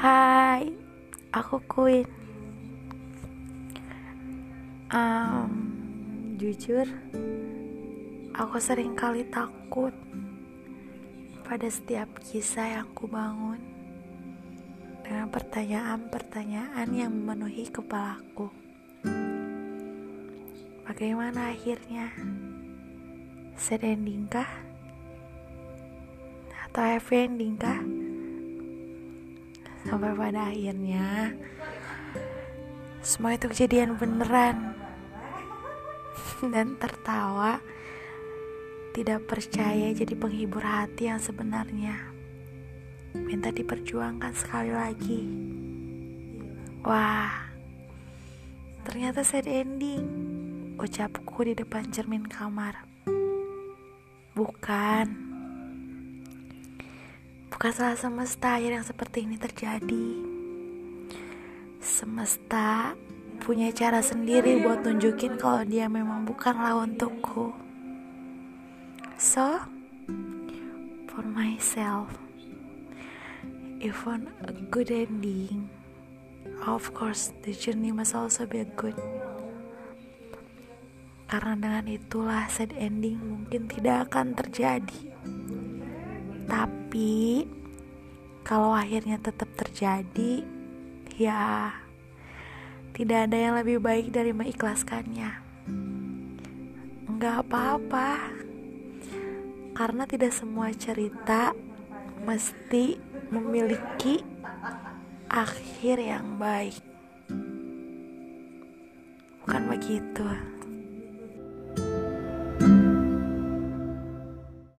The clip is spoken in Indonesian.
Aku Queen. Um, jujur, aku sering kali takut pada setiap kisah yang ku bangun dengan pertanyaan-pertanyaan yang memenuhi kepalaku. Bagaimana akhirnya? Sad ending kah? Atau happy ending kah? Sampai pada akhirnya Semua itu kejadian beneran. Dan tertawa Tidak percaya jadi penghibur hati yang sebenarnya. Minta diperjuangkan sekali lagi. Wah Ternyata sad ending Ucapku di depan cermin kamar. Bukan Bukan salah semesta yang seperti ini terjadi. Semesta punya cara sendiri buat tunjukin kalau dia memang bukanlah untukku. So, for myself, even a good ending, of course the journey must also be a good. Karena dengan itulah sad ending mungkin tidak akan terjadi. Tapi kalau akhirnya tetap terjadi, ya tidak ada yang lebih baik dari mengikhlaskannya. Enggak apa-apa. Karena tidak semua cerita mesti memiliki akhir yang baik. Bukan begitu.